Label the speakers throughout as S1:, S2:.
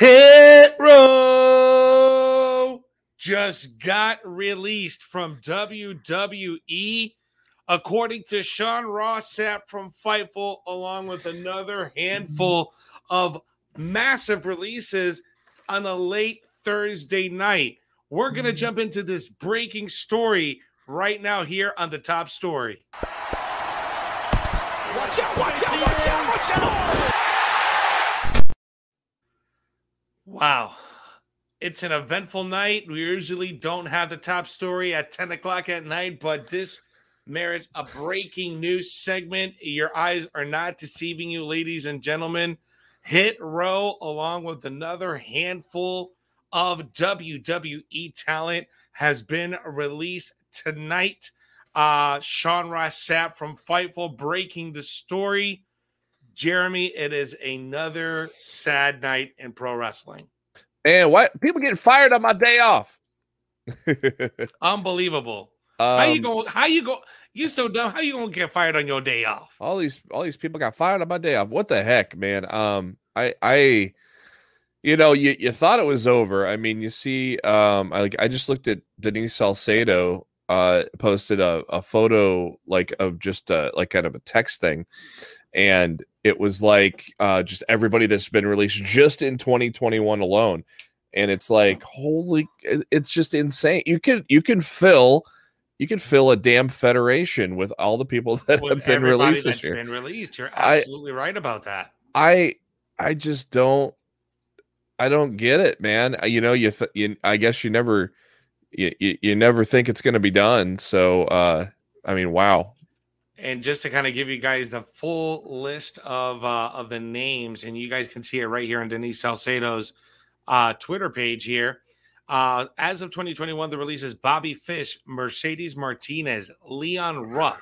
S1: Hit Row just got released from WWE. According to Sean Ross Sapp from Fightful, along with another handful of massive releases on a late Thursday night. We're going to jump into this breaking story right now here on the top story. Watch out, watch out, watch out! Wow. It's an eventful night. We usually don't have the top story at 10 o'clock at night, but this merits a breaking news segment. Your eyes are not deceiving you, ladies and gentlemen. Hit Row, along with another handful of WWE talent, has been released tonight. Uh, Sean Ross Sapp from Fightful breaking the story. Jeremy, it is another sad night in pro wrestling.
S2: And what people getting fired on my day off?
S1: Unbelievable. Um, how you going? How you go? You so dumb. How you gonna get fired on your day off?
S2: All these all these people got fired on my day off. What the heck, man? Um, I I you know, you, you thought it was over. I mean, you see, um, I like I just looked at Denise Salcedo uh posted a, a photo like of just a like kind of a text thing, and it was like uh just everybody that's been released just in 2021 alone. And it's like, holy it's just insane. You can you can fill you can fill a damn federation with all the people that with have been released this year.
S1: Been released. You're absolutely I, right about that.
S2: I I just don't I don't get it, man. You know, you, th- you I guess you never you, you, you never think it's going to be done. So uh I mean, wow.
S1: And just to kind of give you guys the full list of uh of the names and you guys can see it right here on Denise Salcedo's uh Twitter page here. Uh, as of 2021, the releases Bobby Fish, Mercedes Martinez, Leon Ruff,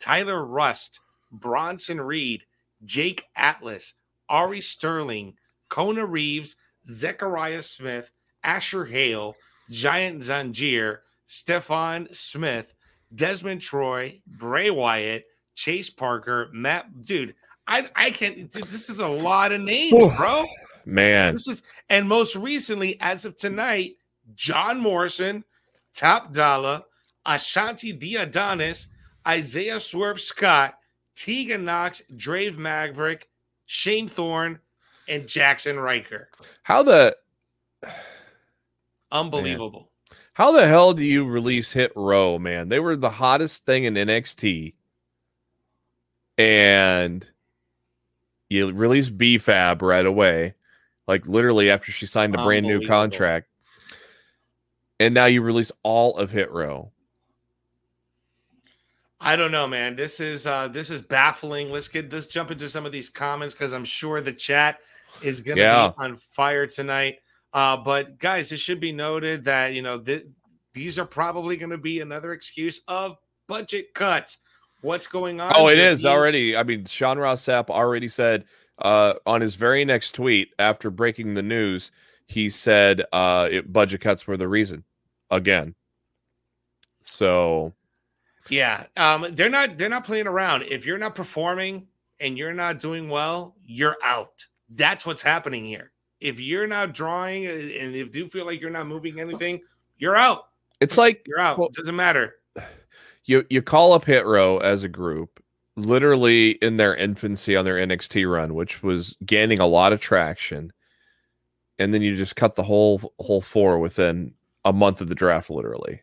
S1: Tyler Rust, Bronson Reed, Jake Atlas, Ari Sterling, Kona Reeves, Zechariah Smith, Asher Hale, Giant Zanjeer, Stefan Smith, Desmond Troy, Bray Wyatt, Chase Parker, Matt. Dude, I I can't. Dude, this is a lot of names, bro.
S2: Man,
S1: this is and most recently, as of tonight, John Morrison, Top Dollar, Ashante Thee Adonis, Isaiah Swerve Scott, Tegan Nox, Drake Maverick, Shane Thorne, and Jackson Ryker.
S2: How the
S1: unbelievable.
S2: Man. How the hell do you release Hit Row, man? They were the hottest thing in NXT. And you release B-Fab right away, like literally after she signed a brand new contract. And now you release all of Hit Row.
S1: I don't know, man. This is uh this is baffling. Let's get let's jump into some of these comments because I'm sure the chat is gonna yeah. be on fire tonight. Uh, but guys, it should be noted that you know th- these are probably going to be another excuse of budget cuts. What's going on?
S2: Oh, it is you- already. I mean, Sean Ross Sapp already said uh, on his very next tweet after breaking the news, he said uh, it, budget cuts were the reason again. So
S1: yeah, um, they're not they're not playing around. If you're not performing and you're not doing well, you're out. That's what's happening here. If you're not drawing uh, and if you feel like you're not moving anything, you're out.
S2: It's like
S1: you're out. Well, Doesn't matter.
S2: You you call up Hit Row as a group, literally in their infancy on their NXT run, which was gaining a lot of traction, and then you just cut the whole whole four within a month of the draft, literally.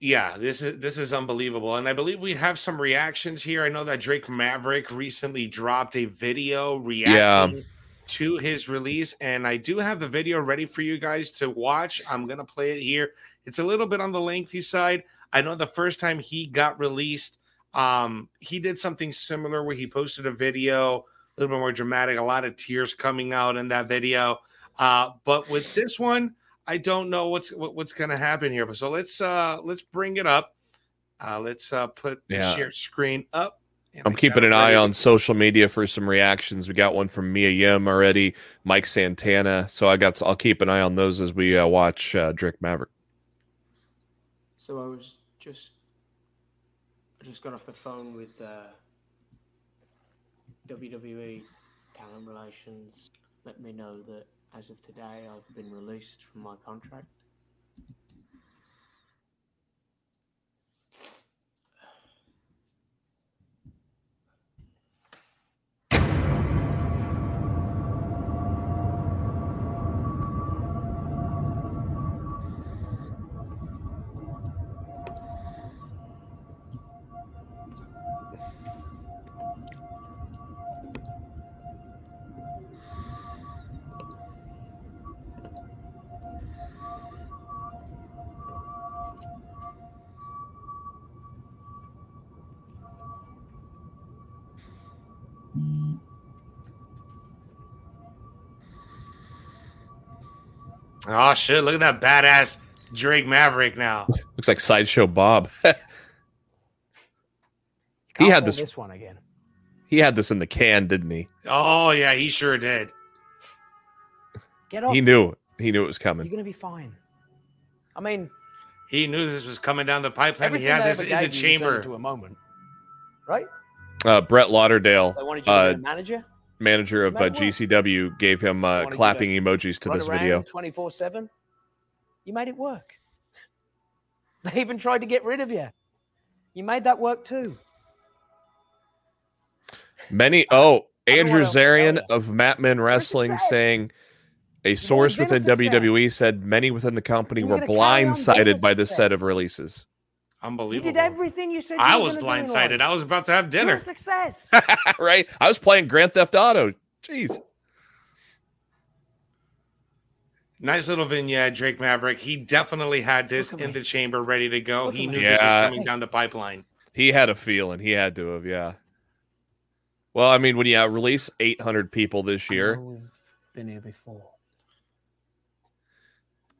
S1: Yeah, this is this is unbelievable, and I believe we have some reactions here. I know that Drake Maverick recently dropped a video reacting yeah. To his release, and I do have the video ready for you guys to watch. I'm gonna play it here. It's a little bit on the lengthy side. I know the first time he got released, um, he did something similar where he posted a video, a little bit more dramatic, a lot of tears coming out in that video. Uh, but with this one I don't know what's what, what's going to happen here. But so let's uh let's bring it up. Uh, let's uh put the yeah. share screen up.
S2: I'm keeping an eye on social media for some reactions. We got one from Mia Yim already, Mike Santana. So I got I'll keep an eye on those as we uh, watch uh, Drake Maverick.
S3: So I was just I just got off the phone with uh, WWE talent relations. Let me know that as of today, I've been released from my contract.
S1: Oh shit! Look at that badass Drake Maverick now.
S2: Looks like sideshow Bob. He had this-
S4: this one again.
S2: he had this in the can, didn't he?
S1: Oh yeah, he sure did.
S4: Get off.
S2: He knew. He knew it was coming.
S4: You're gonna be fine. I mean,
S1: He knew this was coming down the pipeline. He had this in the
S4: gave you, you turned
S1: chamber.
S4: To a moment, right?
S2: Uh, Brett Lauderdale,
S4: They wanted you to
S2: Uh,
S4: be a manager,
S2: manager of uh, GCW, gave him uh,
S4: wanted you to
S2: clapping emojis to this video.
S4: twenty four seven. You made it work. They even tried to get rid of you. You made that work too.
S2: Many. Oh,
S4: I
S2: Andrew
S4: else to tell
S2: Zarian of Mat Men
S4: Wrestling
S2: saying a source within
S4: success.
S2: WWE said many within the company were
S4: you're gonna carry on being a
S2: blindsided by this set of
S4: success.
S2: Releases.
S4: You
S1: Unbelievable.
S4: did everything you said. You
S1: I
S4: were
S1: was
S4: gonna do
S1: blindsided. I was about to have dinner.
S4: a success.
S2: right? I was playing Grand Theft Auto. Jeez.
S1: Nice little vignette, Drake Maverick. He definitely had this in
S4: me.
S1: the chamber, ready to go.
S4: Look
S1: he knew
S4: me.
S1: this was coming down the pipeline.
S2: He had a feeling. He had to have, yeah. Well, I mean, when you release 800 people this
S4: I
S2: year,
S4: know we've been here before.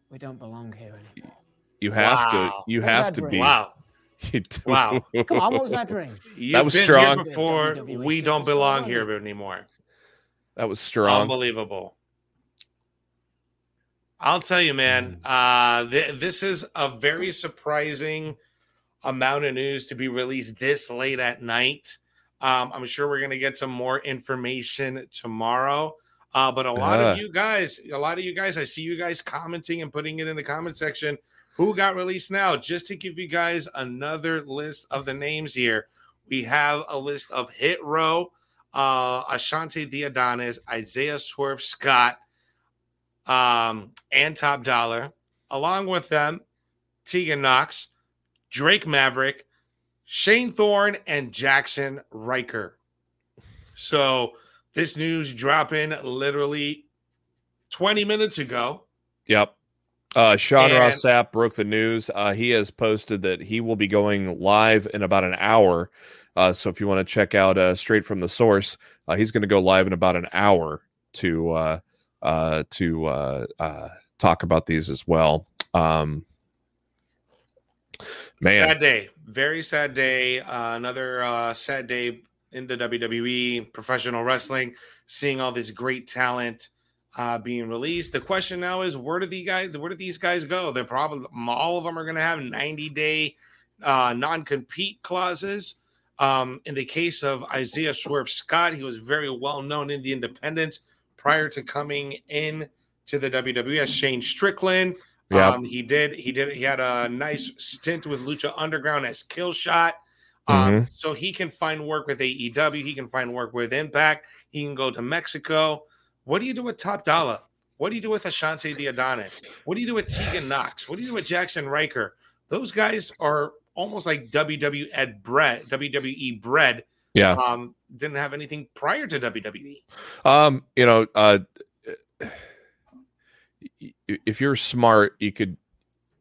S4: We don't belong here anymore.
S2: You have to. You
S4: What
S2: have to be.
S1: Wow. Wow.
S4: Come on, what was that dream?
S1: You've
S2: was
S1: been
S2: strong.
S1: here before. We don't belong here anymore.
S2: That was strong.
S1: Unbelievable. I'll tell you, man.
S2: Mm.
S1: Uh, th- this is a very surprising amount of news to be released this late at night. Um, I'm sure we're going to get some more information tomorrow. Uh, but a lot of you guys, a lot of you guys, I see you guys commenting and putting it in the comment section. Who got released now? Just to give you guys another list of the names here, we have a list of Hit Row, uh, Ashante Thee Adonis, Isaiah Swerve Scott, um, and Top Dollar. Along with them, Tegan Nox, Drake Maverick, Shane Thorne, and Jackson Ryker. So this news dropping literally 20 minutes ago.
S2: Yep. Uh, Sean
S1: And-
S2: Ross Sapp broke the news. Uh, he has posted that he will be going live in about an hour. Uh, so if you want to check out uh, straight from the source, uh, he's going to go live in about an hour to uh, uh, to uh, uh, talk about these as well. Um, man,
S1: Sad day. Very sad day. Uh, another uh, sad day in the WWE professional wrestling, seeing all this great talent uh, being released. The question now is, where do the guys? Where do these guys go? They're probably all of them are going to have ninety day uh, non compete clauses. Um, in the case of Isaiah Swerve Scott, he was very well known in the independents prior to coming in to the WWE as Shane Strickland.
S2: Yeah.
S1: Um, he did. He did. He had a nice stint with Lucha Underground as Kill Shot. Um,
S2: Mm-hmm.
S1: So he can find work with AEW. He can find work with Impact. He can go to Mexico. What do you do with Top Dollar? What do you do with Ashante the Adonis? What do you do with Tegan Nox? What do you do with Jackson Ryker? Those guys are almost like WWE bread, WWE bread.
S2: yeah.
S1: Um, didn't have anything prior to. WWE.
S2: Um, you know, uh, if you're smart, you could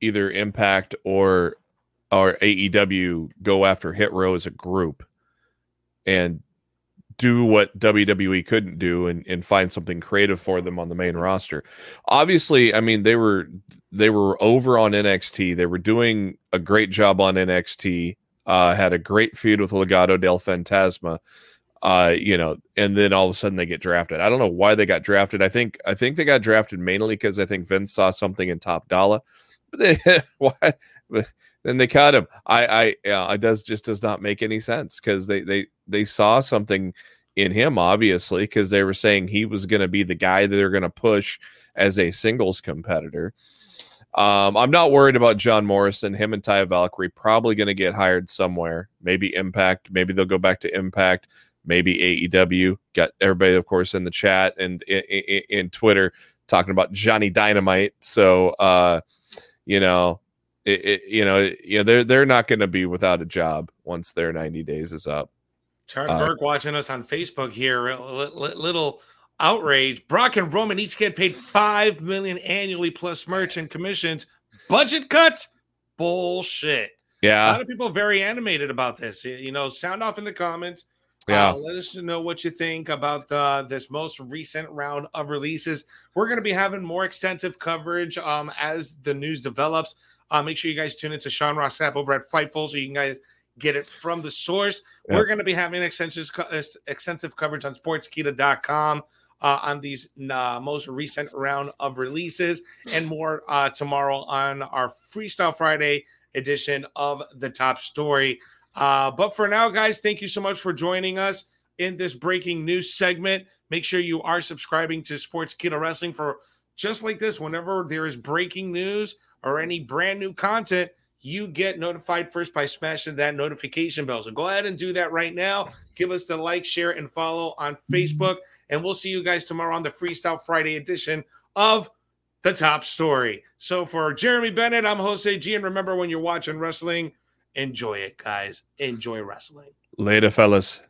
S2: either Impact or or AEW go after Hit Row as a group and do what WWE couldn't do and, and find something creative for them on the main roster. Obviously, I mean they were they were over on NXT. They were doing a great job on NXT. Uh, had a great feud with Legado del Fantasma uh you know and then all of a sudden they get drafted i don't know why they got drafted i think i think they got drafted mainly because i think vince saw something in top dollar but they, why then they cut him i i yeah, it does just does not make any sense because they they they saw something in him, obviously, because they were saying he was going to be the guy that they're going to push as a singles competitor. Um, I'm not worried about John Morrison. Him and Taya Valkyrie probably going to get hired somewhere. Maybe Impact. Maybe they'll go back to Impact. Maybe AEW. Got everybody, of course, in the chat and in Twitter talking about Johnny Dynamite. So, uh, you know, it, it, you know, you know, they're they're not going to be without a job once their 90 days is up.
S1: Charles uh, Burke watching us on Facebook here. Little outrage. Brock and Roman each get paid five million annually plus merch and commissions. Budget cuts? Bullshit.
S2: Yeah.
S1: A lot of people very animated about this. You know, sound off in the comments.
S2: Yeah.
S1: Uh, let us know what you think about the this most recent round of releases. We're going to be having more extensive coverage um, as the news develops. Uh, make sure you guys tune into Sean Ross Sapp over at Fightful so you can guys get it from the source. Yep. We're going to be having extensive extensive coverage on Sportskeeda.com uh, on these uh, most recent round of releases and more uh, tomorrow on our Freestyle Friday edition of the top story. Uh, but for now, guys, thank you so much for joining us in this breaking news segment. Make sure you are subscribing to Sports Sportskeeda Wrestling for just like this. Whenever there is breaking news or any brand new content, you get notified first by smashing that notification bell. So go ahead and do that right now. Give us the like, share, and follow on mm-hmm. Facebook. And we'll see you guys tomorrow on the Freestyle Friday edition of The Top Story. So for Jeremy Bennett, I'm Jose G. And remember, when you're watching wrestling, enjoy it, guys. Enjoy wrestling.
S2: Later, fellas.